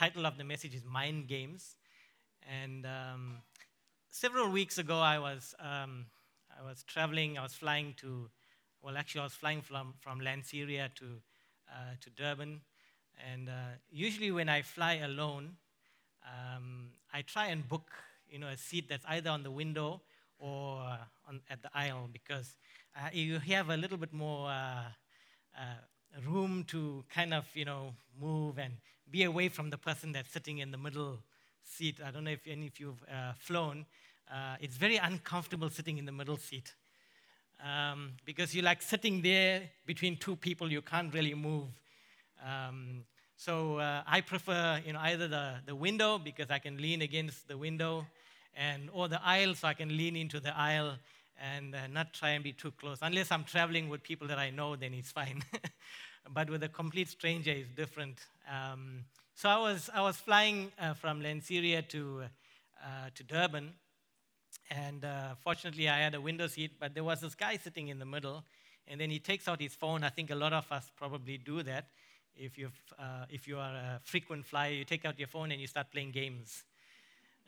title of the message is Mind Games. And um, several weeks ago, I was, um, I was traveling, I was flying to, well, actually, I was flying from, from Lanseria to, uh, to Durban. And uh, usually, when I fly alone, um, I try and book you know, a seat that's either on the window or on, at the aisle because uh, you have a little bit more uh, uh, room to kind of, you know, move and be away from the person that's sitting in the middle seat. I don't know if any of you have uh, flown. Uh, it's very uncomfortable sitting in the middle seat um, because you're like sitting there between two people. You can't really move. Um, so uh, I prefer, you know, either the, the window because I can lean against the window, and or the aisle so I can lean into the aisle and uh, not try and be too close. Unless I'm traveling with people that I know, then it's fine. but with a complete stranger, it's different. Um, so I was, I was flying uh, from Lanseria to, uh, to Durban, and uh, fortunately I had a window seat, but there was this guy sitting in the middle, and then he takes out his phone. I think a lot of us probably do that. If, you've, uh, if you are a frequent flyer, you take out your phone and you start playing games.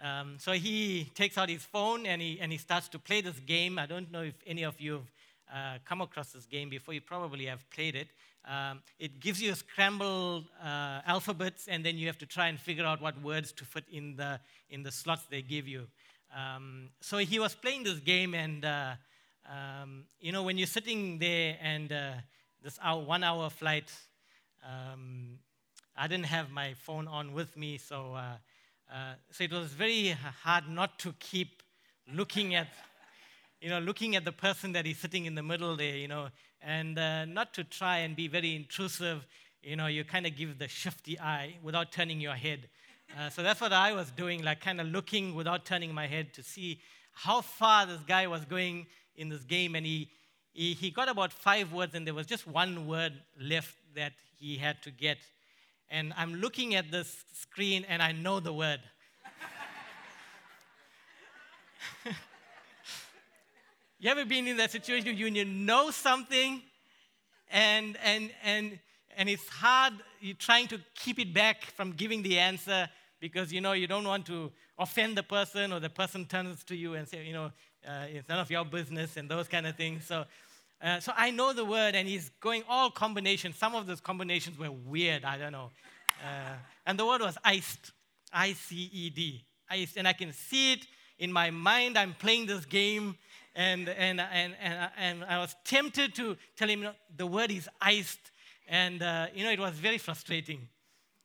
Um, so he takes out his phone and he, and he starts to play this game. I don't know if any of you have uh, come across this game before. You probably have played it. Um, it gives you scrambled uh, alphabets, and then you have to try and figure out what words to fit in the, in the slots they give you. Um, so he was playing this game, and uh, um, you know, when you're sitting there and uh, this hour, one hour flight, um, I didn't have my phone on with me, so uh, uh, so it was very hard not to keep looking at, you know, looking at the person that is sitting in the middle there, you know, and uh, not to try and be very intrusive. You know, you kind of give the shifty eye without turning your head. Uh, so that's what I was doing, like kind of looking without turning my head to see how far this guy was going in this game. And he, he, he got about five words, and there was just one word left that he had to get and I'm looking at this screen and I know the word. you ever been in that situation when you know something and, and, and, and it's hard, you're trying to keep it back from giving the answer because you know you don't want to offend the person or the person turns to you and say, you know, uh, it's none of your business and those kind of things. So uh, so I know the word, and he's going all combinations. Some of those combinations were weird, I don't know. Uh, and the word was iced, I C E D, iced. And I can see it in my mind. I'm playing this game, and, and, and, and, and I was tempted to tell him, the word is iced. And, uh, you know, it was very frustrating.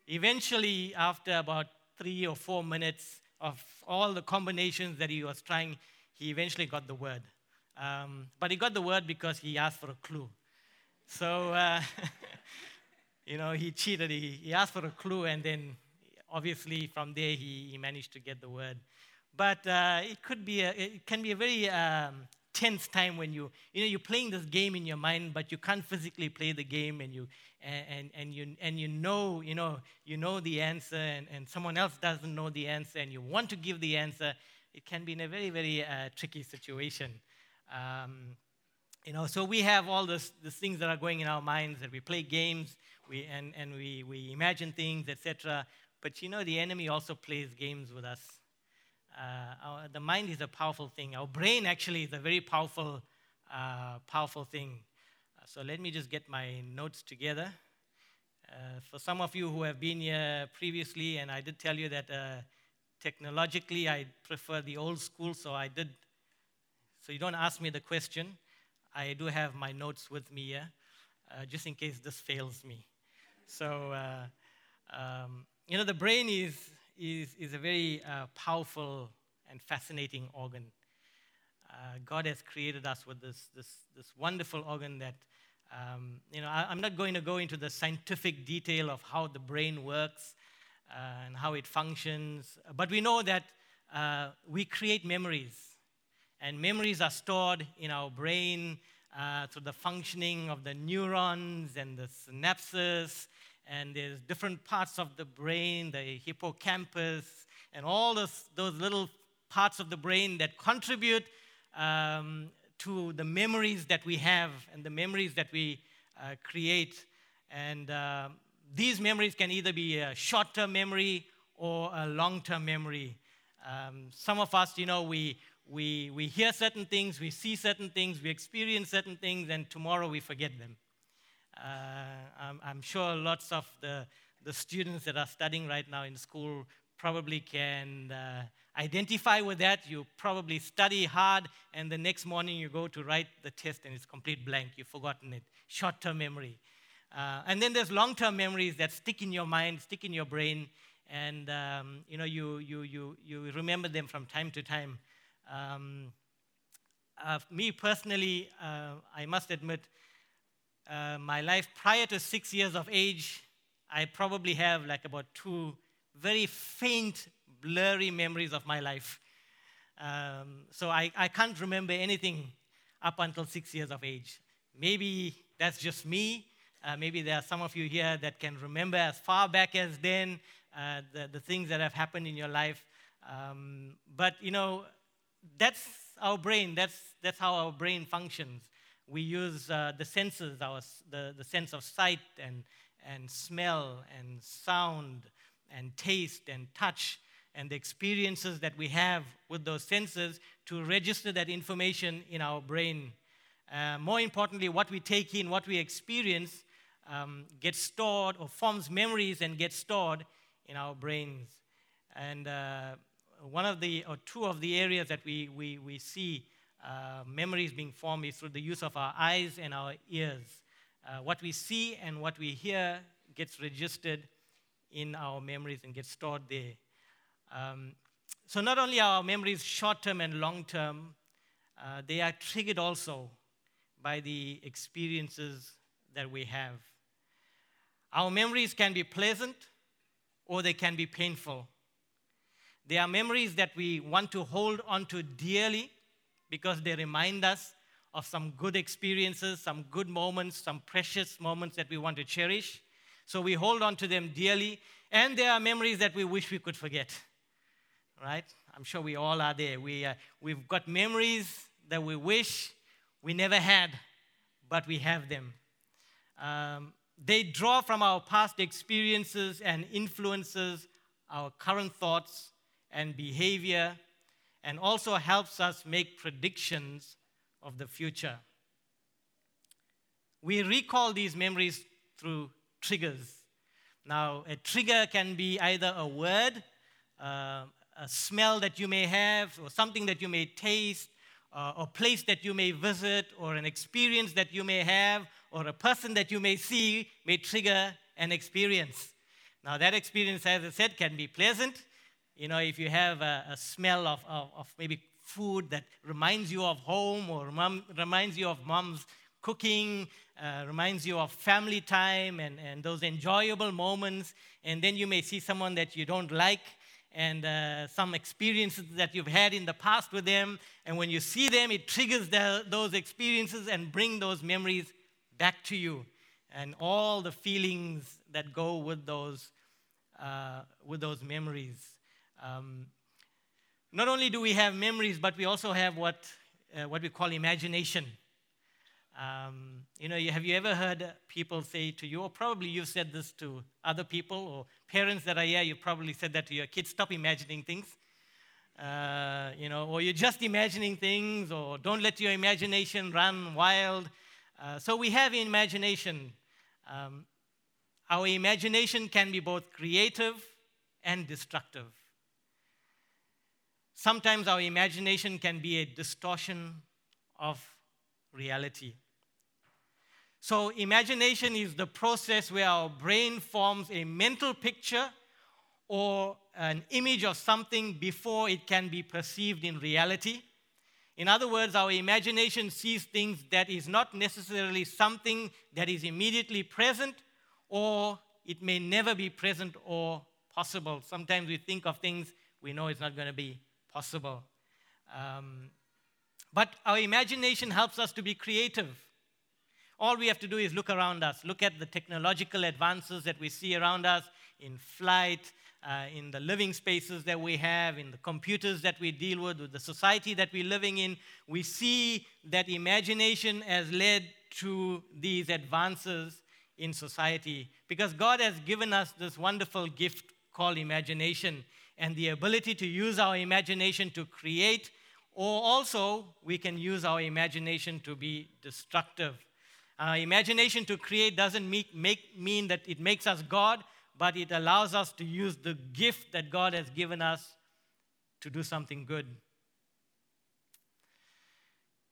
Eventually, after about three or four minutes of all the combinations that he was trying, he eventually got the word. Um, but he got the word because he asked for a clue. So, uh, you know, he cheated. He, he asked for a clue, and then obviously from there he, he managed to get the word. But uh, it could be a, it can be a very um, tense time when you you know you're playing this game in your mind, but you can't physically play the game, and you and, and you and you know you know you know the answer, and, and someone else doesn't know the answer, and you want to give the answer. It can be in a very very uh, tricky situation. Um, you know, so we have all this, these things that are going in our minds that we play games we, and, and we, we imagine things, etc. But you know, the enemy also plays games with us. Uh, our, the mind is a powerful thing. Our brain actually is a very powerful, uh, powerful thing. Uh, so let me just get my notes together. Uh, for some of you who have been here previously, and I did tell you that uh, technologically I prefer the old school, so I did so you don't ask me the question. I do have my notes with me here, just in case this fails me. So, um, you know, the brain is, is, is a very uh, powerful and fascinating organ. Uh, God has created us with this, this, this wonderful organ that, um, you know, I, am not going to go into the scientific detail of how the brain works uh, and how it functions, but we know that uh, we create memories and memories are stored in our brain uh, through the functioning of the neurons and the synapses. And there's different parts of the brain, the hippocampus, and all those, those little parts of the brain that contribute um, to the memories that we have and the memories that we uh, create. And uh, these memories can either be a short term memory or a long term memory. Um, some of us, you know, we, we, we hear certain things, we see certain things, we experience certain things, and tomorrow we forget them. Uh, I'm, I'm, sure lots of the, the students that are studying right now in school probably can uh, identify with that. You probably study hard, and the next morning you go to write the test, and it's complete blank. You've forgotten it. Short term memory. Uh, and then there's long term memories that stick in your mind, stick in your brain, and um, you know you, you, you, you remember them from time to time. Um, uh, me personally, uh, I must admit, uh, my life prior to six years of age, I probably have like about two very faint, blurry memories of my life. Um, so I, I can't remember anything up until six years of age. Maybe that's just me. Uh, maybe there are some of you here that can remember as far back as then uh, the, the things that have happened in your life. Um, but, you know, that's our brain. That's, that's how our brain functions. We use uh, the senses, our, the, the sense of sight and, and smell and sound and taste and touch and the experiences that we have with those senses to register that information in our brain. Uh, more importantly, what we take in, what we experience, um, gets stored or forms memories and gets stored in our brains. And uh, one of the, or two of the areas that we, we, we see uh, memories being formed is through the use of our eyes and our ears. Uh, what we see and what we hear gets registered in our memories and gets stored there. Um, so, not only are our memories short term and long term, uh, they are triggered also by the experiences that we have. Our memories can be pleasant or they can be painful. They are memories that we want to hold on to dearly because they remind us of some good experiences, some good moments, some precious moments that we want to cherish. So we hold on to them dearly. And there are memories that we wish we could forget, right? I'm sure we all are there. We, uh, we've got memories that we wish we never had, but we have them. Um, they draw from our past experiences and influences our current thoughts and behavior and also helps us make predictions of the future. We recall these memories through triggers. Now, a trigger can be either a word, uh, a smell that you may have, or something that you may taste, uh, a place that you may visit, or an experience that you may have, or a person that you may see may trigger an experience. Now, that experience, as I said, can be pleasant. You know, if you have a, a smell of, of, of, maybe food that reminds you of home or mom, reminds you of mom's cooking, uh, reminds you of family time and, and those enjoyable moments. And then you may see someone that you don't like and uh, some experiences that you've had in the past with them. And when you see them, it triggers the, those experiences and bring those memories back to you and all the feelings that go with those, uh, with those memories. Um, not only do we have memories, but we also have what, uh, what we call imagination. Um, you know, have you ever heard people say to you, or probably you've said this to other people, or parents that are here, you probably said that to your kids stop imagining things. Uh, you know, or you're just imagining things, or don't let your imagination run wild. Uh, so we have imagination. Um, our imagination can be both creative and destructive. Sometimes our imagination can be a distortion of reality. So, imagination is the process where our brain forms a mental picture or an image of something before it can be perceived in reality. In other words, our imagination sees things that is not necessarily something that is immediately present, or it may never be present or possible. Sometimes we think of things we know it's not going to be possible. Um, but our imagination helps us to be creative. All we have to do is look around us, look at the technological advances that we see around us in flight, uh, in the living spaces that we have, in the computers that we deal with, with the society that we're living in, we see that imagination has led to these advances in society because God has given us this wonderful gift called imagination and the ability to use our imagination to create, or also we can use our imagination to be destructive. Uh, imagination to create doesn't make, make, mean that it makes us God, but it allows us to use the gift that God has given us to do something good.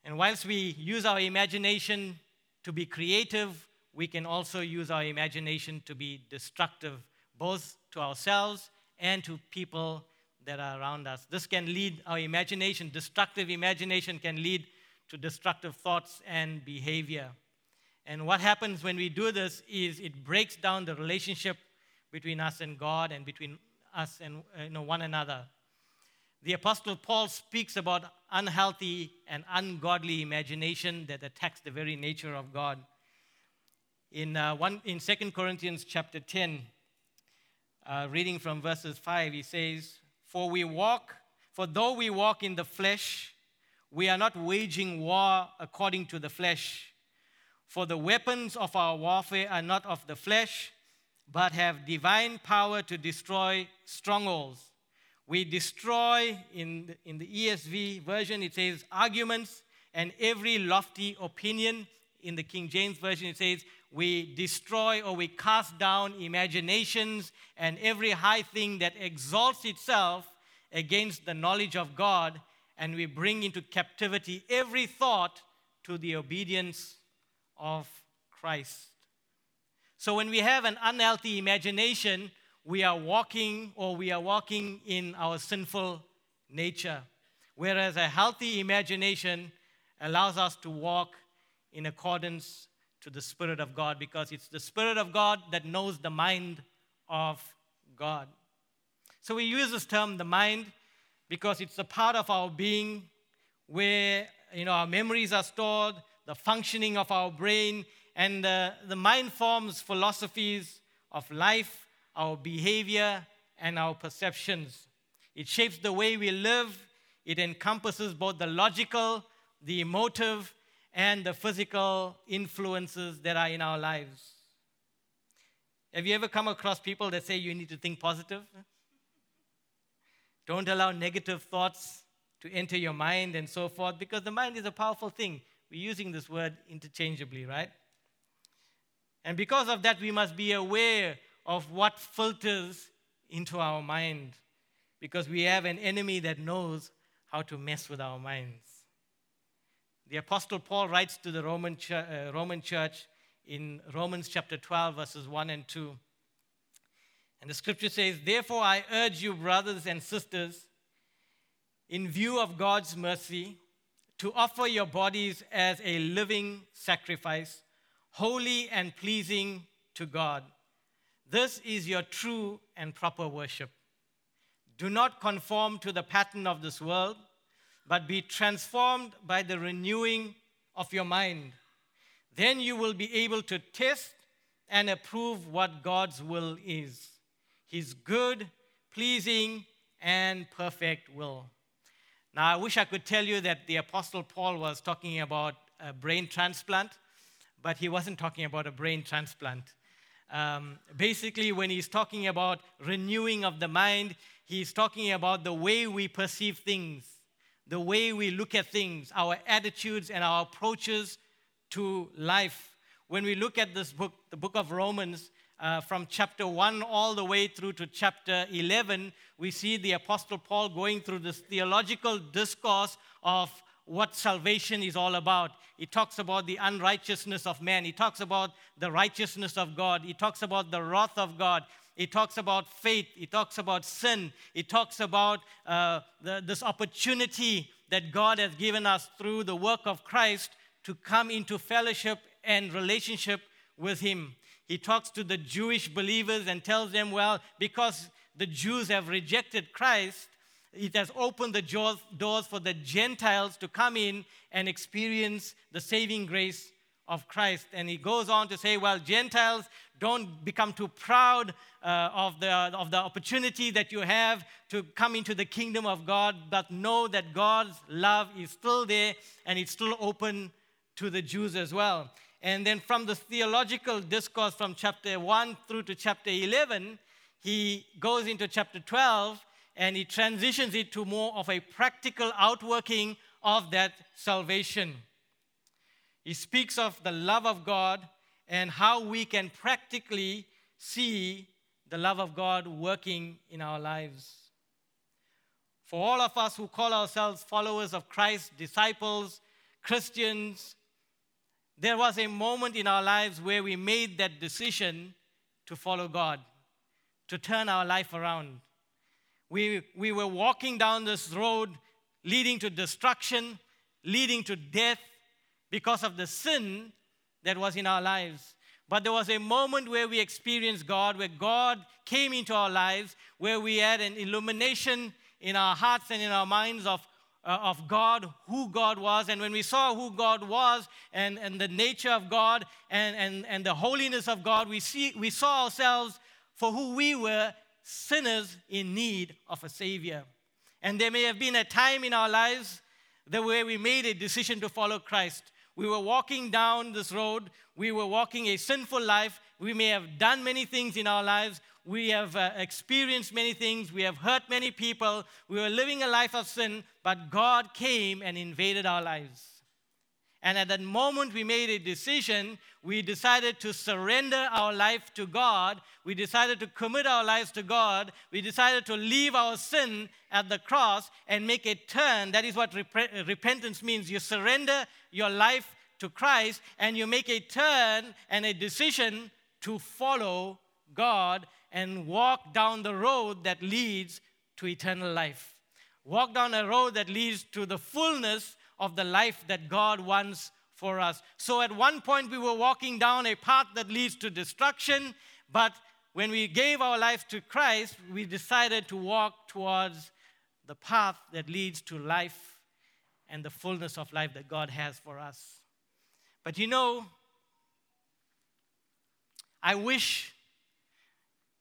And whilst we use our imagination to be creative, we can also use our imagination to be destructive, both to ourselves and to people that are around us. This can lead our imagination, destructive imagination can lead to destructive thoughts and behavior. And what happens when we do this is it breaks down the relationship between us and God and between us and you know, one another. The Apostle Paul speaks about unhealthy and ungodly imagination that attacks the very nature of God. In, uh, one, in 2 Corinthians chapter 10, uh, reading from verses 5, he says, For we walk, for though we walk in the flesh, we are not waging war according to the flesh. For the weapons of our warfare are not of the flesh, but have divine power to destroy strongholds. We destroy, in in the ESV version, it says arguments and every lofty opinion. In the King James Version, it says, we destroy or we cast down imaginations and every high thing that exalts itself against the knowledge of God, and we bring into captivity every thought to the obedience of Christ. So when we have an unhealthy imagination, we are walking or we are walking in our sinful nature. Whereas a healthy imagination allows us to walk in accordance to the Spirit of God because it's the Spirit of God that knows the mind of God. So we use this term, the mind, because it's a part of our being where you know, our memories are stored, the functioning of our brain, and uh, the mind forms philosophies of life, our behavior, and our perceptions. It shapes the way we live, it encompasses both the logical, the emotive, and the physical influences that are in our lives. Have you ever come across people that say you need to think positive? Don't allow negative thoughts to enter your mind and so forth because the mind is a powerful thing. We're using this word interchangeably, right? And because of that, we must be aware of what filters into our mind because we have an enemy that knows how to mess with our minds. The Apostle Paul writes to the Roman, ch- uh, Roman church in Romans chapter 12, verses 1 and 2. And the scripture says, Therefore, I urge you, brothers and sisters, in view of God's mercy, to offer your bodies as a living sacrifice, holy and pleasing to God. This is your true and proper worship. Do not conform to the pattern of this world but be transformed by the renewing of your mind. Then you will be able to test and approve what God's will is His good, pleasing, and perfect will. Now, I wish I could tell you that the Apostle Paul was talking about a brain transplant, but he wasn't talking about a brain transplant. Um, basically, when he's talking about renewing of the mind, he's talking about the way we perceive things the way we look at things, our attitudes, and our approaches to life. When we look at this book, the book of Romans, uh, from chapter 1 all the way through to chapter 11, we see the Apostle Paul going through this theological discourse of what salvation is all about. He talks about the unrighteousness of man, he talks about the righteousness of God, he talks about the wrath of God. It talks about faith. It talks about sin. It talks about uh, the, this opportunity that God has given us through the work of Christ to come into fellowship and relationship with Him. He talks to the Jewish believers and tells them, well, because the Jews have rejected Christ, it has opened the doors for the Gentiles to come in and experience the saving grace of Christ. And he goes on to say, well, Gentiles, don't become too proud uh, of, the, of the opportunity that you have to come into the kingdom of God, but know that God's love is still there and it's still open to the Jews as well. And then from the theological discourse from chapter 1 through to chapter 11, he goes into chapter 12 and he transitions it to more of a practical outworking of that salvation. He speaks of the love of God and how we can practically see the love of God working in our lives. For all of us who call ourselves followers of Christ, disciples, Christians, there was a moment in our lives where we made that decision to follow God, to turn our life around. We, we were walking down this road leading to destruction, leading to death because of the sin that was in our lives. But there was a moment where we experienced God, where God came into our lives, where we had an illumination in our hearts and in our minds of, uh, of God, who God was. And when we saw who God was and, and the nature of God and, and, and the holiness of God, we, see, we saw ourselves for who we were sinners in need of a Savior. And there may have been a time in our lives the way we made a decision to follow Christ. We were walking down this road, we were walking a sinful life. We may have done many things in our lives. We have uh, experienced many things. We have hurt many people. We were living a life of sin, but God came and invaded our lives. And at that moment, we made a decision. We decided to surrender our life to God. We decided to commit our lives to God. We decided to leave our sin at the cross and make a turn. That is what rep- repentance means. You surrender your life to Christ and you make a turn and a decision to follow God and walk down the road that leads to eternal life. Walk down a road that leads to the fullness of the life that God wants for us. So at one point, we were walking down a path that leads to destruction, but when we gave our life to Christ, we decided to walk towards the path that leads to life and the fullness of life that God has for us. But you know, I wish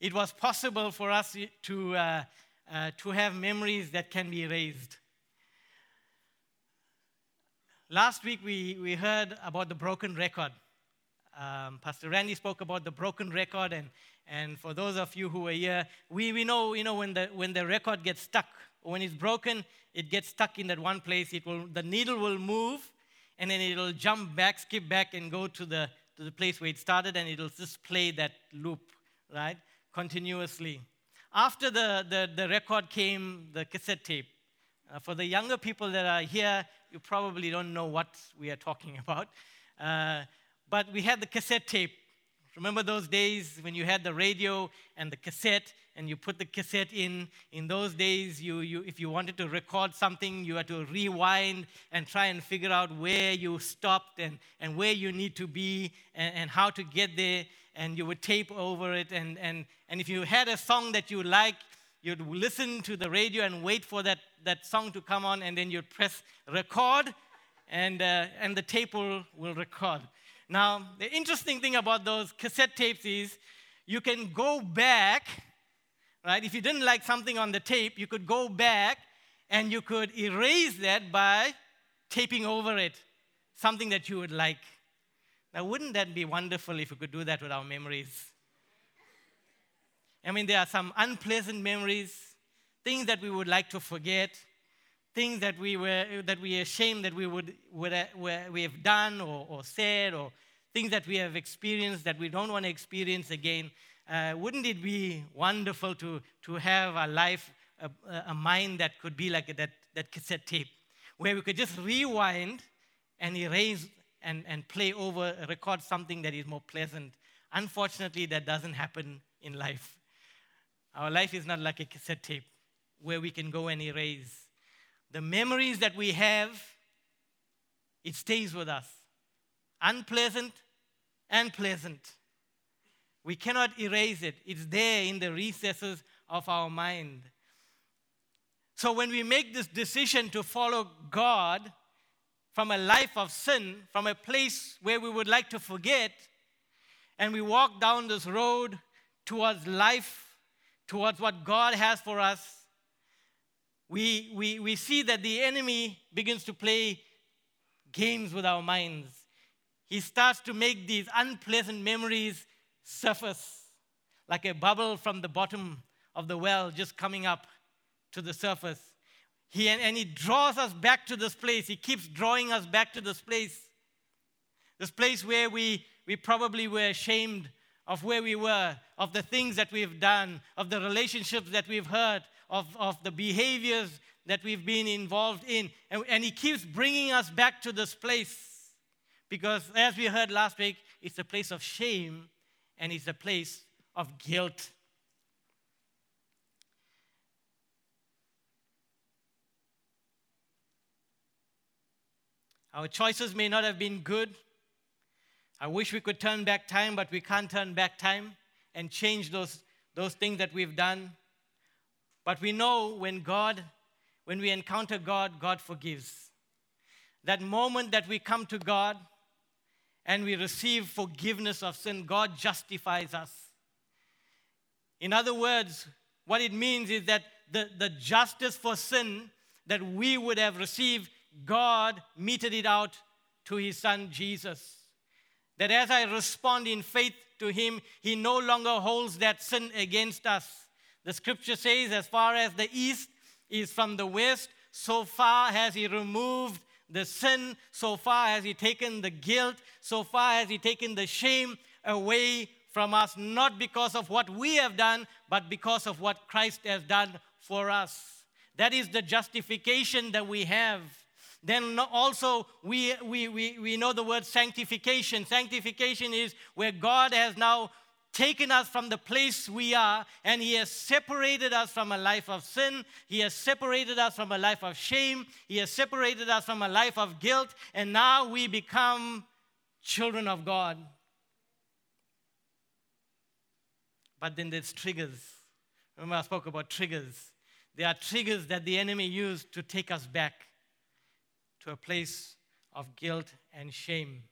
it was possible for us to, uh, uh, to have memories that can be erased. Last week, we, we heard about the broken record. Um, Pastor Randy spoke about the broken record, and, and for those of you who were here, we, we know, you know when, the, when the record gets stuck, when it's broken, it gets stuck in that one place. It will, the needle will move, and then it'll jump back, skip back, and go to the, to the place where it started, and it'll just play that loop, right, continuously. After the, the, the record came the cassette tape. Uh, for the younger people that are here, you probably don't know what we are talking about. Uh, but we had the cassette tape. Remember those days when you had the radio and the cassette, and you put the cassette in? In those days, you, you, if you wanted to record something, you had to rewind and try and figure out where you stopped and, and where you need to be and, and how to get there. And you would tape over it. And, and, and if you had a song that you liked, you'd listen to the radio and wait for that, that song to come on, and then you'd press record, and, uh, and the tape will, will record. Now, the interesting thing about those cassette tapes is you can go back, right? If you didn't like something on the tape, you could go back and you could erase that by taping over it, something that you would like. Now, wouldn't that be wonderful if we could do that with our memories? I mean, there are some unpleasant memories, things that we would like to forget, things that we were that we are ashamed that we would, uh, we have done or, or, said, or things that we have experienced that we don't want to experience again. Uh, wouldn't it be wonderful to, to have a life, a, a mind that could be like that, that cassette tape, where we could just rewind and erase and, and play over, record something that is more pleasant. Unfortunately, that doesn't happen in life. Our life is not like a cassette tape where we can go and erase. The memories that we have, it stays with us. Unpleasant and pleasant. We cannot erase it, it's there in the recesses of our mind. So when we make this decision to follow God from a life of sin, from a place where we would like to forget, and we walk down this road towards life towards what God has for us, we, we, we see that the enemy begins to play games with our minds. He starts to make these unpleasant memories surface like a bubble from the bottom of the well just coming up to the surface. He, and he draws us back to this place. He keeps drawing us back to this place. This place where we, we probably were ashamed of where we were, of the things that we've done, of the relationships that we've hurt, of, of the behaviors that we've been involved in. And, and he keeps bringing us back to this place. Because as we heard last week, it's a place of shame and it's a place of guilt. Our choices may not have been good. I wish we could turn back time, but we can't turn back time and change those, those things that we've done. But we know when God, when we encounter God, God forgives. That moment that we come to God and we receive forgiveness of sin, God justifies us. In other words, what it means is that the, the justice for sin that we would have received God meted it out to his son Jesus. That as I respond in faith to him, he no longer holds that sin against us. The scripture says, as far as the east is from the west, so far has he removed the sin, so far has he taken the guilt, so far has he taken the shame away from us, not because of what we have done, but because of what Christ has done for us. That is the justification that we have. Then also, we, we, we, we know the word sanctification. Sanctification is where God has now taken us from the place we are and He has separated us from a life of sin. He has separated us from a life of shame. He has separated us from a life of guilt. And now we become children of God. But then there's triggers. Remember, I spoke about triggers. There are triggers that the enemy used to take us back to a place of guilt and shame.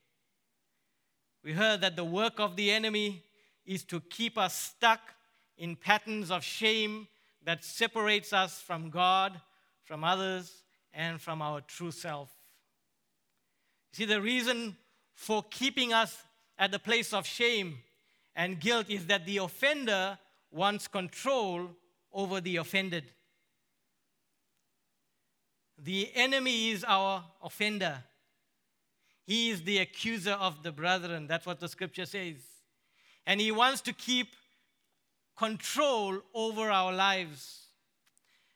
We heard that the work of the enemy is to keep us stuck in patterns of shame that separates us from God, from others, and from our true self. See, the reason for keeping us at the place of shame and guilt is that the offender wants control over the offended. The enemy is our offender. He is the accuser of the brethren. That's what the scripture says. And he wants to keep control over our lives.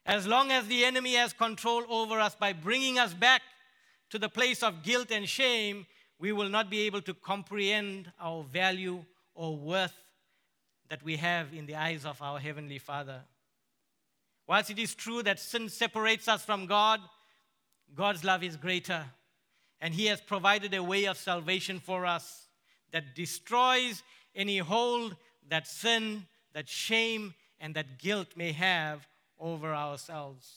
As long as the enemy has control over us by bringing us back to the place of guilt and shame, we will not be able to comprehend our value or worth that we have in the eyes of our Heavenly Father. Whilst it is true that sin separates us from God, God's love is greater, and He has provided a way of salvation for us that destroys any hold that sin, that shame, and that guilt may have over ourselves.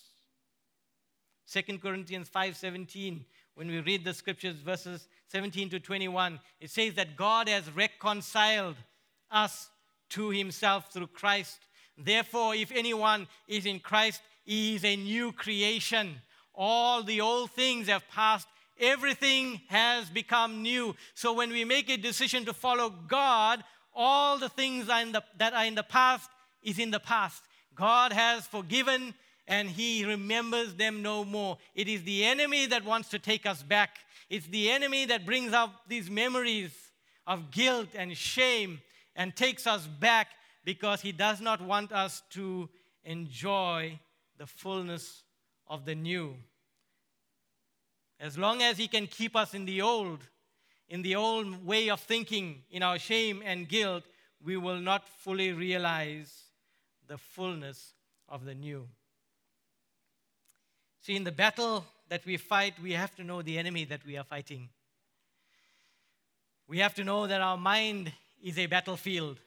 2 Corinthians 5:17 when we read the scriptures verses 17 to 21 it says that God has reconciled us to himself through Christ therefore if anyone is in Christ he is a new creation all the old things have passed. Everything has become new. So when we make a decision to follow God, all the things the, that are in the past is in the past. God has forgiven and he remembers them no more. It is the enemy that wants to take us back. It's the enemy that brings up these memories of guilt and shame and takes us back because he does not want us to enjoy the fullness of the new. As long as He can keep us in the old, in the old way of thinking, in our shame and guilt, we will not fully realize the fullness of the new. See, in the battle that we fight, we have to know the enemy that we are fighting. We have to know that our mind is a battlefield.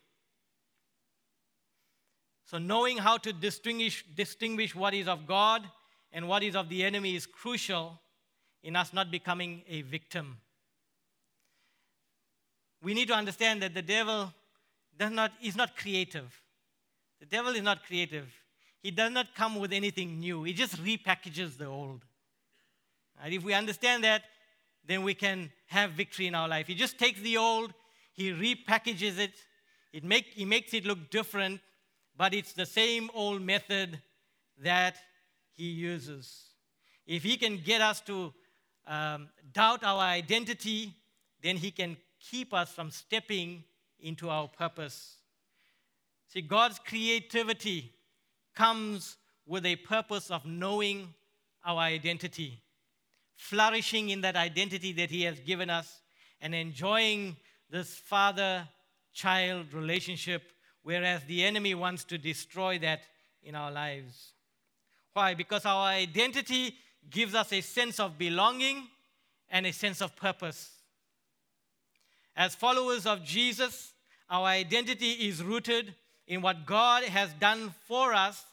So, knowing how to distinguish, distinguish what is of God and what is of the enemy is crucial in us not becoming a victim. We need to understand that the devil does not, is not creative. The devil is not creative. He does not come with anything new. He just repackages the old. And if we understand that, then we can have victory in our life. He just takes the old, he repackages it, it make, he makes it look different, but it's the same old method that he uses. If he can get us to um, doubt our identity, then he can keep us from stepping into our purpose. See, God's creativity comes with a purpose of knowing our identity, flourishing in that identity that He has given us, and enjoying this father child relationship, whereas the enemy wants to destroy that in our lives. Why? Because our identity gives us a sense of belonging and a sense of purpose. As followers of Jesus, our identity is rooted in what God has done for us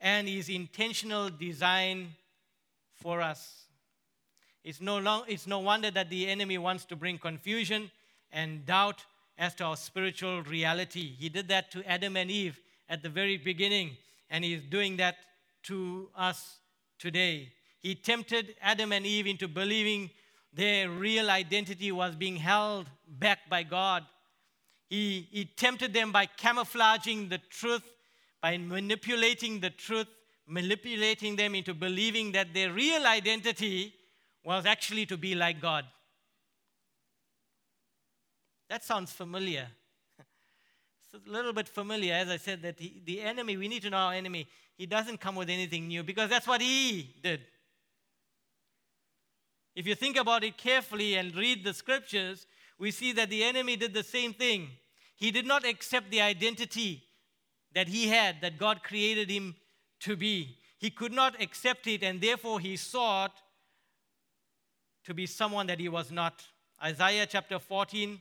and His intentional design for us. It's no, long, it's no wonder that the enemy wants to bring confusion and doubt as to our spiritual reality. He did that to Adam and Eve at the very beginning, and He's doing that to us today. He tempted Adam and Eve into believing their real identity was being held back by God. He, he tempted them by camouflaging the truth, by manipulating the truth, manipulating them into believing that their real identity was actually to be like God. That sounds familiar. it's a little bit familiar, as I said, that he, the enemy, we need to know our enemy. He doesn't come with anything new because that's what he did. If you think about it carefully and read the scriptures, we see that the enemy did the same thing. He did not accept the identity that he had, that God created him to be. He could not accept it, and therefore he sought to be someone that he was not. Isaiah chapter 14,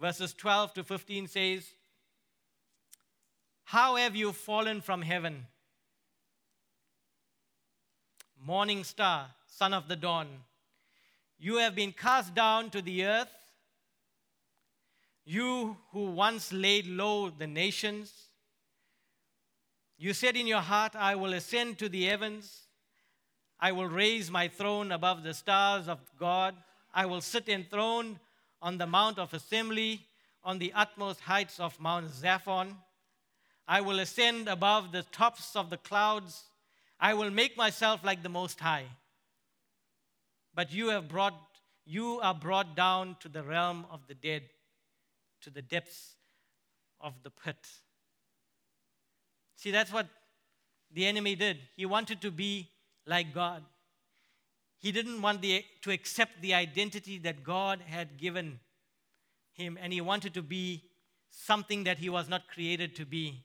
verses 12 to 15 says, How have you fallen from heaven? Morning star, son of the dawn. You have been cast down to the earth, you who once laid low the nations. You said in your heart, I will ascend to the heavens. I will raise my throne above the stars of God. I will sit enthroned on the Mount of Assembly, on the utmost heights of Mount Zaphon. I will ascend above the tops of the clouds. I will make myself like the Most High but you have brought you are brought down to the realm of the dead to the depths of the pit. See that's what the enemy did. He wanted to be like god. He didn't want the, to accept the identity that god had given him and he wanted to be something that he was not created to be.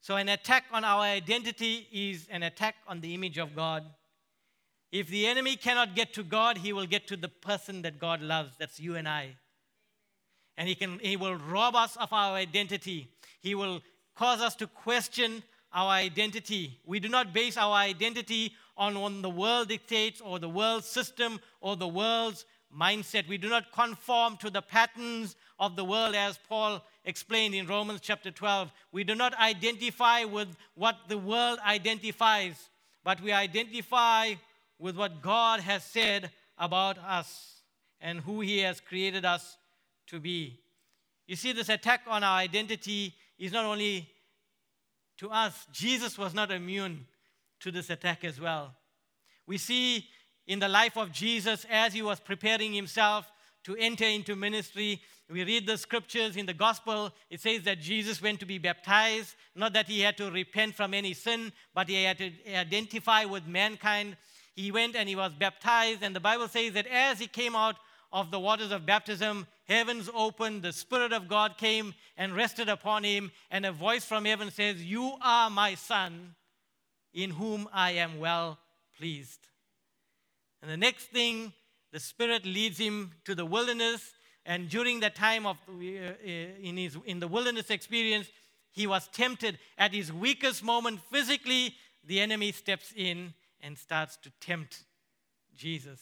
So an attack on our identity is an attack on the image of god if the enemy cannot get to God, he will get to the person that God loves. That's you and I. And he, can, he will rob us of our identity. He will cause us to question our identity. We do not base our identity on what the world dictates or the world system or the world's mindset. We do not conform to the patterns of the world as Paul explained in Romans chapter 12. We do not identify with what the world identifies, but we identify with what God has said about us and who He has created us to be. You see, this attack on our identity is not only to us, Jesus was not immune to this attack as well. We see in the life of Jesus as he was preparing himself to enter into ministry. We read the scriptures in the gospel. It says that Jesus went to be baptized, not that he had to repent from any sin, but he had to identify with mankind he went and he was baptized. And the Bible says that as he came out of the waters of baptism, heavens opened, the Spirit of God came and rested upon him, and a voice from heaven says, You are my Son, in whom I am well pleased. And the next thing, the Spirit leads him to the wilderness. And during that time of uh, in, his, in the wilderness experience, he was tempted at his weakest moment physically. The enemy steps in and starts to tempt Jesus.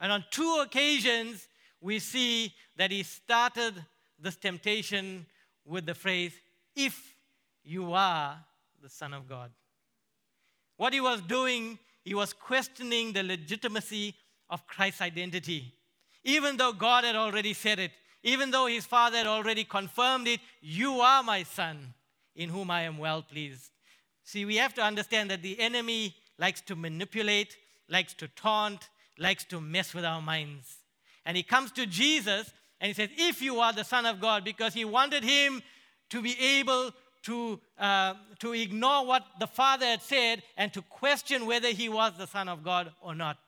And on two occasions, we see that he started this temptation with the phrase, If you are the Son of God. What he was doing, he was questioning the legitimacy of Christ's identity. Even though God had already said it, even though his father had already confirmed it, you are my son, in whom I am well pleased. See, we have to understand that the enemy likes to manipulate, likes to taunt, likes to mess with our minds. And he comes to Jesus and he says, If you are the Son of God, because he wanted him to be able to, uh, to ignore what the Father had said and to question whether he was the Son of God or not.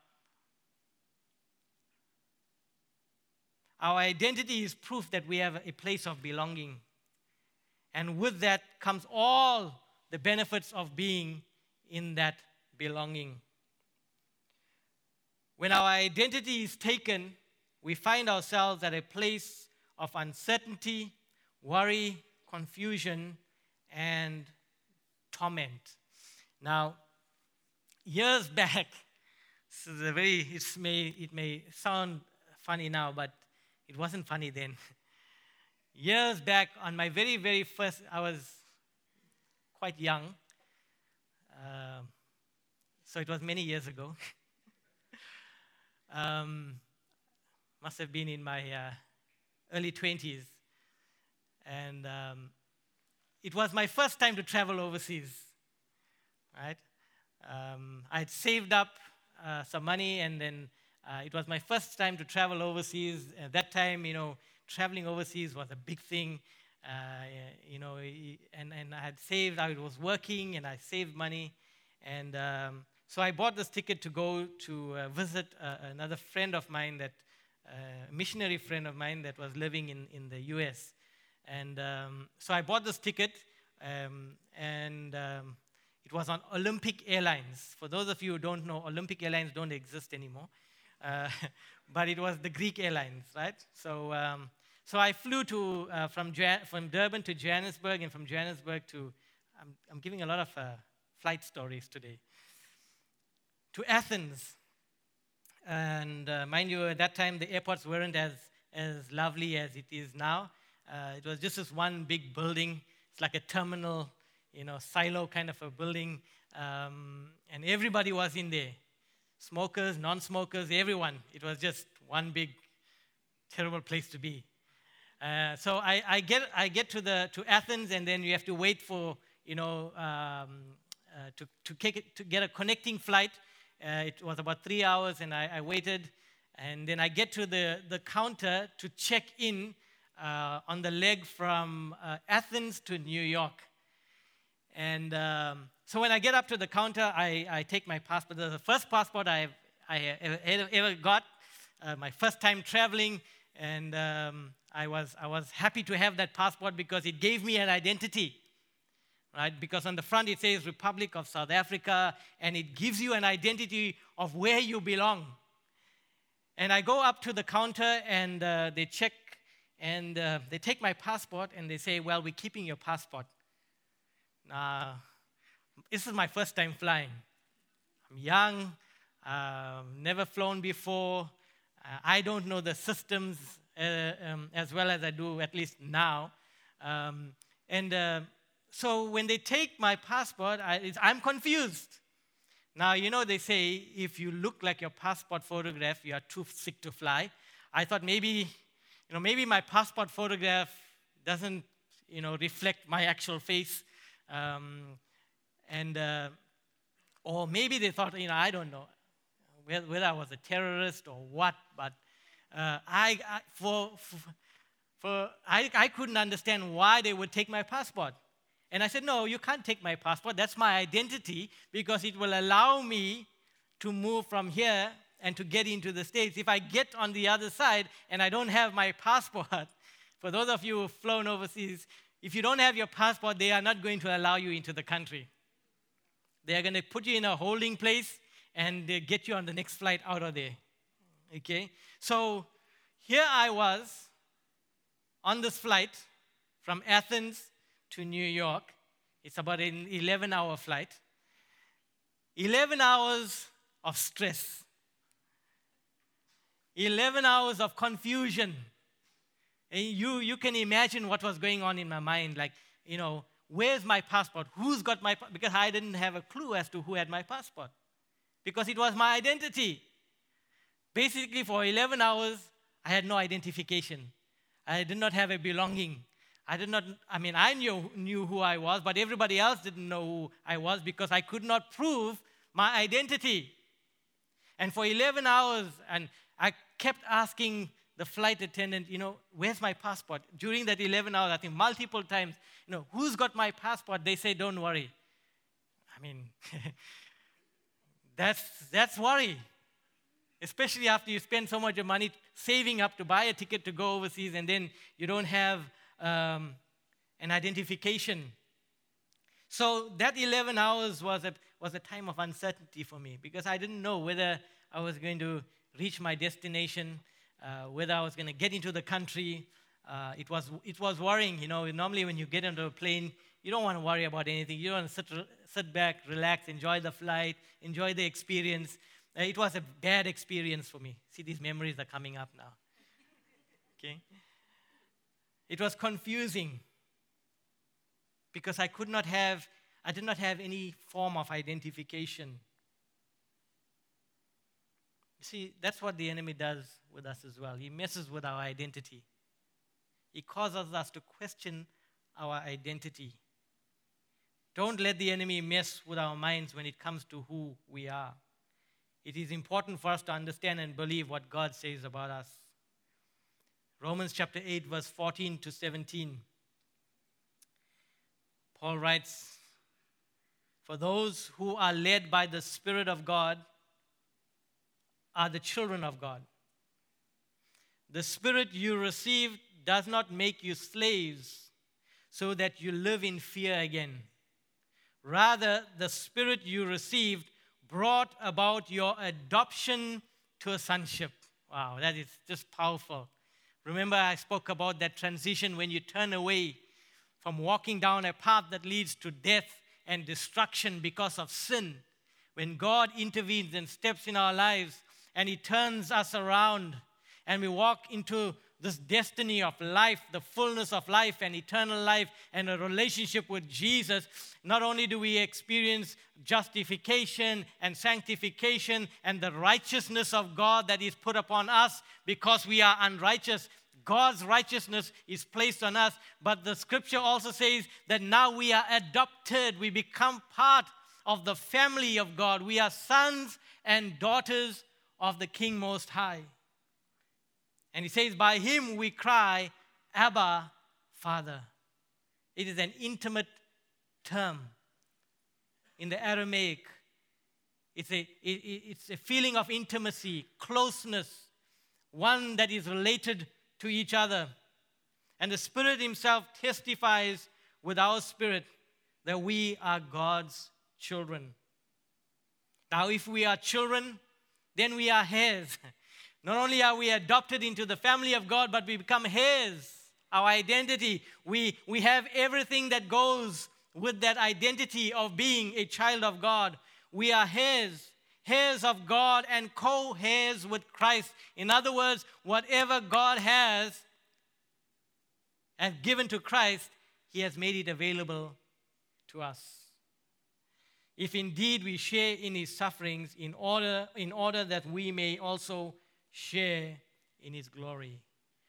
Our identity is proof that we have a place of belonging. And with that comes all the benefits of being in that belonging. When our identity is taken, we find ourselves at a place of uncertainty, worry, confusion, and torment. Now, years back, this is a very, it may, it may sound funny now, but it wasn't funny then. years back, on my very, very first, I was quite young. So it was many years ago. um, must have been in my uh, early 20s. And um, it was my first time to travel overseas, right? Um, I had saved up uh, some money, and then uh, it was my first time to travel overseas. At that time, you know, traveling overseas was a big thing. Uh, you know, and, and I had saved, I was working, and I saved money. And um, so I bought this ticket to go to uh, visit uh, another friend of mine that a missionary friend of mine that was living in, in the US. And um, so I bought this ticket, um, and um, it was on Olympic Airlines. For those of you who don't know, Olympic Airlines don't exist anymore. Uh, but it was the Greek Airlines, right? So, um, so I flew to, uh, from, from Durban to Johannesburg, and from Johannesburg to, I'm, I'm giving a lot of uh, flight stories today, to Athens. And uh, mind you, at that time, the airports weren't as, as lovely as it is now. Uh, it was just this one big building. It's like a terminal, you know, silo kind of a building. Um, and everybody was in there smokers, non smokers, everyone. It was just one big, terrible place to be. Uh, so I, I, get, I get to, the, to Athens, and then you have to wait for, you know, um, uh, to, to, to, get a connecting flight uh, it was about three hours, and I, I, waited. And then I get to the, the counter to check in uh, on the leg from uh, Athens to New York. And um, so when I get up to the counter, I, I take my passport. The first passport I've, I ever, ever got, uh, my first time traveling. And um, I, was, I was happy to have that passport because it gave me an identity right? Because on the front it says Republic of South Africa, and it gives you an identity of where you belong. And I go up to the counter and uh, they check and uh, they take my passport and they say, Well, we're keeping your passport. Now, this is my first time flying. I'm young, uh, never flown before. Uh, I don't know the systems uh, um, as well as I do, at least now. Um, and uh, so when they take my passport, I, I'm confused. Now, you know, they say if you look like your passport photograph, you are too sick to fly. I thought maybe, you know, maybe my passport photograph doesn't, you know, reflect my actual face. Um, and, uh, or maybe they thought, you know, I don't know whether I was a terrorist or what, but uh, I, I, for, for, for I, I couldn't understand why they would take my passport. And I said, No, you can't take my passport. That's my identity because it will allow me to move from here and to get into the States. If I get on the other side and I don't have my passport, for those of you who've flown overseas, if you don't have your passport, they are not going to allow you into the country. They are going to put you in a holding place and get you on the next flight out of there. Okay? So here I was on this flight from Athens to New York. It's about an 11 hour flight. 11 hours of stress. 11 hours of confusion. And you, you can imagine what was going on in my mind. Like, you know, where's my passport? Who's got my Because I didn't have a clue as to who had my passport. because it was my identity. Basically, for 11 hours, I had no identification. I did not have a belonging. I did not, I mean, I knew, knew who I was, but everybody else didn't know who I was because I could not prove my identity. And for 11 hours, and I kept asking the flight attendant, you know, where's my passport? During that 11 hours, I think multiple times, you know, who's got my passport? They say, don't worry. I mean, that's, that's worry. Especially after you spend so much of money saving up to buy a ticket to go overseas and then you don't have um, an identification. So that 11 hours was a, was a time of uncertainty for me because I didn't know whether I was going to reach my destination, uh, whether I was going to get into the country. Uh, it, was, it was worrying. You know, normally when you get into a plane, you don't want to worry about anything. You want to sit, sit back, relax, enjoy the flight, enjoy the experience. Uh, it was a bad experience for me. See, these memories are coming up now. Okay? It was confusing because I could not have, I did not have any form of identification. You see, that's what the enemy does with us as well. He messes with our identity. He causes us to question our identity. Don't let the enemy mess with our minds when it comes to who we are. It is important for us to understand and believe what God says about us. Romans chapter 8, verse 14 to 17. Paul writes, For those who are led by the Spirit of God are the children of God. The Spirit you received does not make you slaves so that you live in fear again. Rather, the Spirit you received brought about your adoption to a sonship. Wow, that is just powerful. Remember, I spoke about that transition when you turn away from walking down a path that leads to death and destruction because of sin. When God intervenes and steps in our lives and He turns us around and we walk into this destiny of life, the fullness of life and eternal life, and a relationship with Jesus, not only do we experience justification and sanctification and the righteousness of God that is put upon us because we are unrighteous. God's righteousness is placed on us, but the scripture also says that now we are adopted, we become part of the family of God. We are sons and daughters of the King Most High. And he says, By him we cry, Abba, Father. It is an intimate term. In the Aramaic, it's a, it, it's a feeling of intimacy, closeness, one that is related to each other. And the Spirit Himself testifies with our spirit that we are God's children. Now, if we are children, then we are His. Not only are we adopted into the family of God, but we become His, our identity. We, we have everything that goes with that identity of being a child of God. We are His, heirs of God and co heirs with Christ. In other words, whatever God has and given to Christ, He has made it available to us. If indeed we share in His sufferings, in order, in order that we may also share in his glory.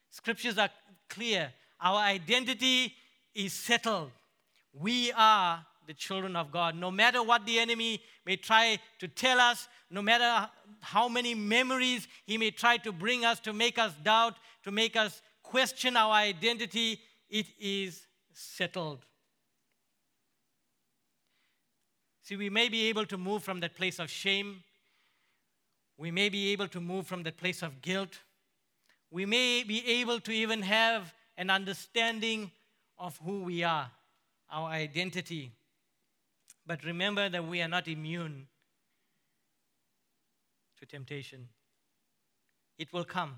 Scriptures are clear. Our identity is settled. We are the children of God. No matter what the enemy may try to tell us, no matter how many memories he may try to bring us to make us doubt, to make us question our identity, it is settled. See, we may be able to move from that place of shame we may be able to move from that place of guilt. We may be able to even have an understanding of who we are, our identity. But remember that we are not immune to temptation. It will come,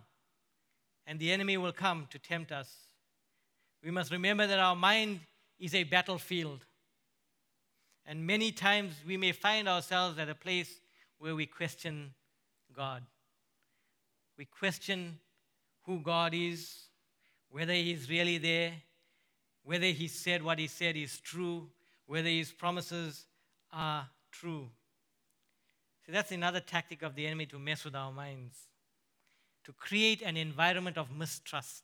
and the enemy will come to tempt us. We must remember that our mind is a battlefield. And many times we may find ourselves at a place where we question God. We question who God is, whether He's really there, whether He said what He said is true, whether His promises are true. See, that's another tactic of the enemy to mess with our minds, to create an environment of mistrust.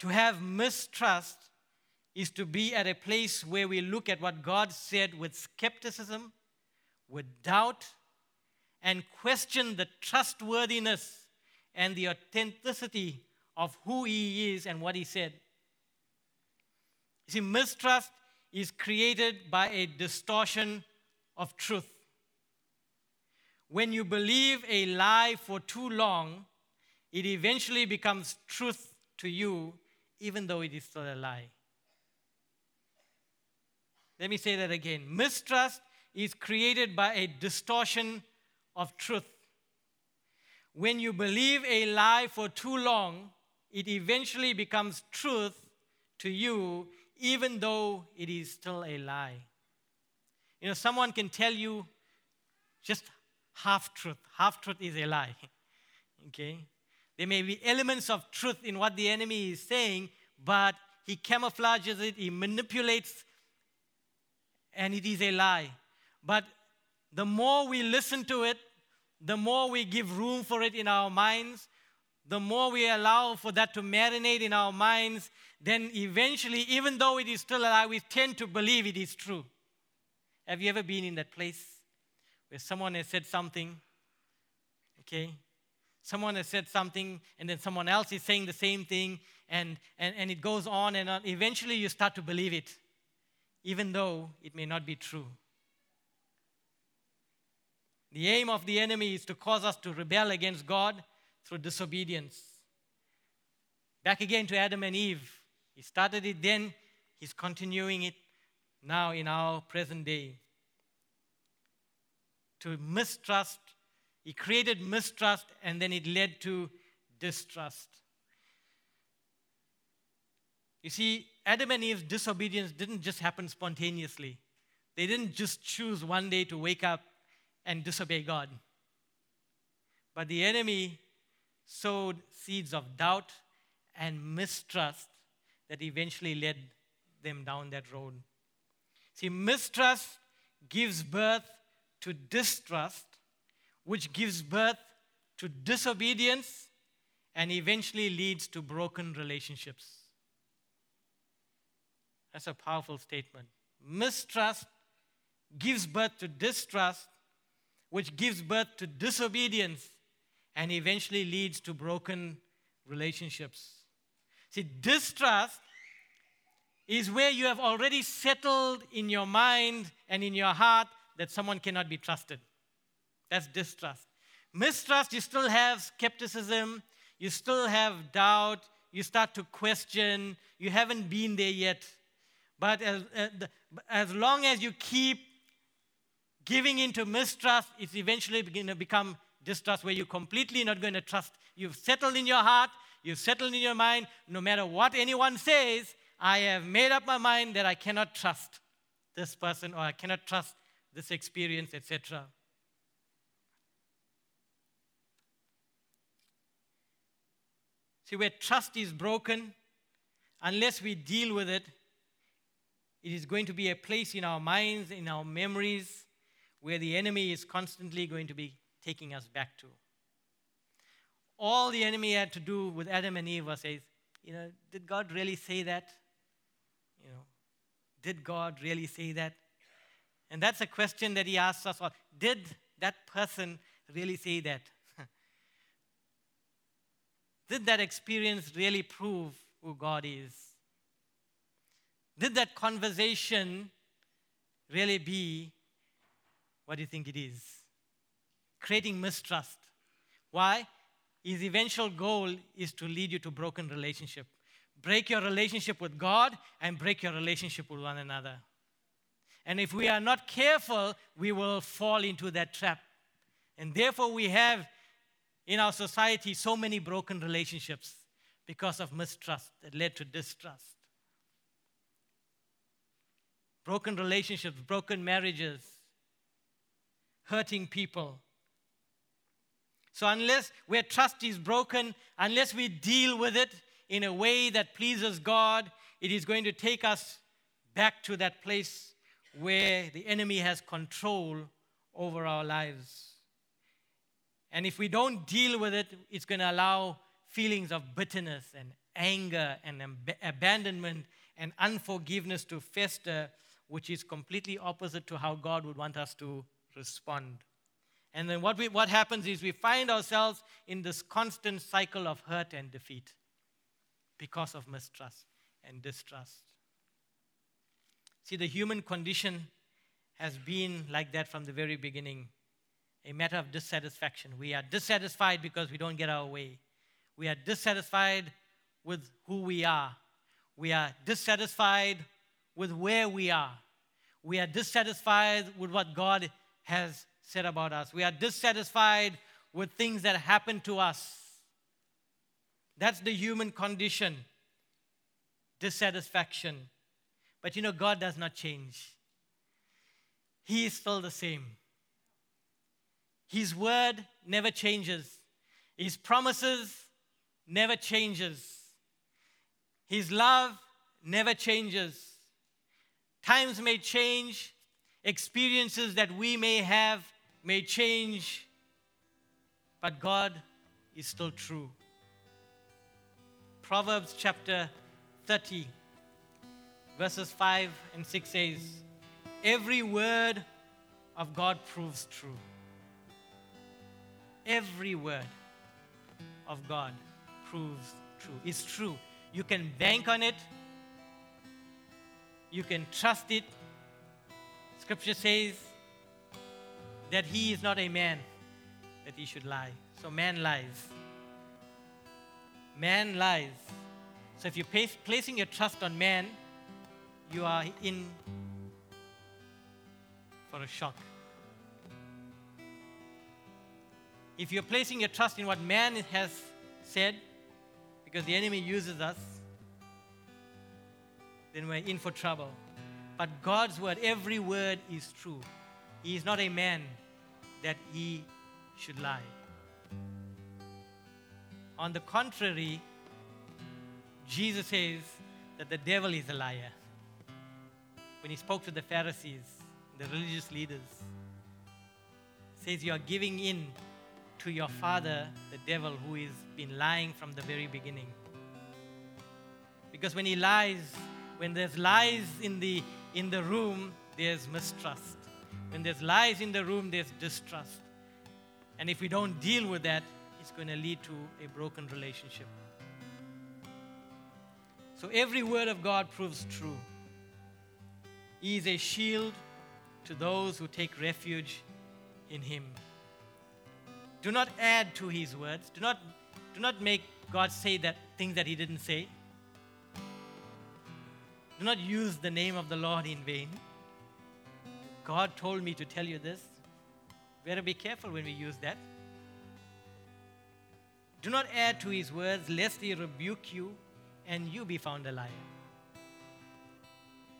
To have mistrust is to be at a place where we look at what God said with skepticism, with doubt, and question the trustworthiness and the authenticity of who He is and what He said. You see, mistrust is created by a distortion of truth. When you believe a lie for too long, it eventually becomes truth to you, even though it is still a lie. Let me say that again. Mistrust is created by a distortion of truth. When you believe a lie for too long, it eventually becomes truth to you, even though it is still a lie. You know, someone can tell you just half truth. Half truth is a lie. okay? There may be elements of truth in what the enemy is saying, but he camouflages it, he manipulates, and it is a lie. But the more we listen to it, the more we give room for it in our minds, the more we allow for that to marinate in our minds, then eventually, even though it is still alive, we tend to believe it is true. Have you ever been in that place where someone has said something, okay? Someone has said something, and then someone else is saying the same thing, and, and, and it goes on and on. Eventually, you start to believe it, even though it may not be true. The aim of the enemy is to cause us to rebel against God through disobedience. Back again to Adam and Eve. He started it then, he's continuing it now in our present day. To mistrust, he created mistrust and then it led to distrust. You see, Adam and Eve's disobedience didn't just happen spontaneously. They didn't just choose one day to wake up and disobey God. But the enemy sowed seeds of doubt and mistrust that eventually led them down that road. See, mistrust gives birth to distrust, which gives birth to disobedience and eventually leads to broken relationships. That's a powerful statement. Mistrust gives birth to distrust, which gives birth to disobedience and eventually leads to broken relationships. See, distrust is where you have already settled in your mind and in your heart that someone cannot be trusted. That's distrust. Mistrust, you still have skepticism, you still have doubt, you start to question, you haven't been there yet. But as, uh, as long as you keep giving into mistrust, it's eventually going to become distrust where you're completely not going to trust. You've settled in your heart, you've settled in your mind, no matter what anyone says, I have made up my mind that I cannot trust this person or I cannot trust this experience, etc. See, where trust is broken, unless we deal with it, it is going to be a place in our minds, in our memories, where the enemy is constantly going to be taking us back to. All the enemy had to do with Adam and Eve was say, you know, did God really say that? You know, did God really say that? And that's a question that he asks us all. Did that person really say that? did that experience really prove who God is? Did that conversation really be what do you think it is? Creating mistrust. Why? His eventual goal is to lead you to broken relationship. Break your relationship with God and break your relationship with one another. And if we are not careful, we will fall into that trap. And therefore, we have in our society so many broken relationships because of mistrust that led to distrust. Broken relationships, broken marriages, hurting people. So, unless where trust is broken, unless we deal with it in a way that pleases God, it is going to take us back to that place where the enemy has control over our lives. And if we don't deal with it, it's going to allow feelings of bitterness and anger and ab- abandonment and unforgiveness to fester, which is completely opposite to how God would want us to respond. And then what, we, what happens is we find ourselves in this constant cycle of hurt and defeat because of mistrust and distrust. See, the human condition has been like that from the very beginning a matter of dissatisfaction. We are dissatisfied because we don't get our way. We are dissatisfied with who we are. We are dissatisfied with where we are. We are dissatisfied with what God has said about us. We are dissatisfied with things that happen to us. That's the human condition dissatisfaction. But you know, God does not change, He is still the same. His word never changes. His promises never changes. His love never changes. Times may change, experiences that we may have may change, but God is still true. Proverbs chapter 30, verses 5 and 6 says, Every word of God proves true every word of God proves true. It's true. You can bank on it, you can trust it. Scripture says that he is not a man that he should lie. So man lies. Man lies. So if you're placing your trust on man, you are in for a shock. If you're placing your trust in what man has said, because the enemy uses us, then we're in for trouble. But God's word, every word is true. He is not a man that he should lie. On the contrary, Jesus says that the devil is a liar. When he spoke to the Pharisees, the religious leaders, says you are giving in to your father, the devil, who has been lying from the very beginning. Because when he lies, when there's lies in the, in the room, there's mistrust. When there's lies in the room, there's distrust. And if we don't deal with that, it's going to lead to a broken relationship. So every word of God proves true. He is a shield to those who take refuge in Him. Do not add to his words. Do not, do not make God say that things that he didn't say. Do not use the name of the Lord in vain. God told me to tell you this. We better be careful when we use that. Do not add to his words, lest he rebuke you and you be found a liar.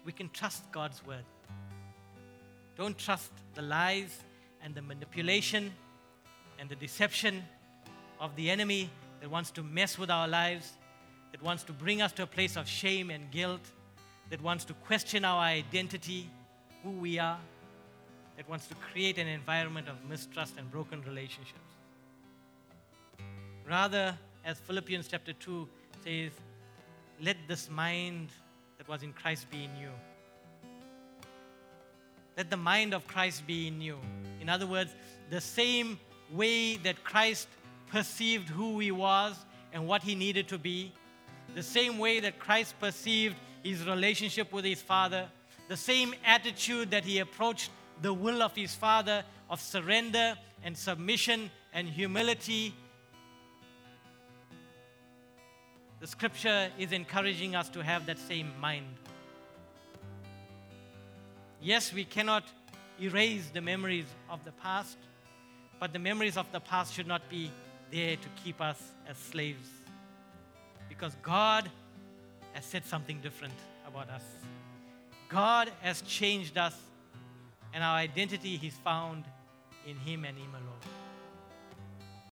We can trust God's word. Don't trust the lies and the manipulation and the deception of the enemy that wants to mess with our lives, that wants to bring us to a place of shame and guilt, that wants to question our identity, who we are, that wants to create an environment of mistrust and broken relationships. Rather, as Philippians chapter 2 says, let this mind that was in Christ be in you. Let the mind of Christ be in you. In other words, the same way that Christ perceived who he was and what he needed to be, the same way that Christ perceived his relationship with his Father, the same attitude that he approached the will of his Father of surrender and submission and humility. The scripture is encouraging us to have that same mind. Yes, we cannot erase the memories of the past. But the memories of the past should not be there to keep us as slaves. Because God has said something different about us. God has changed us, and our identity is found in Him and Him alone.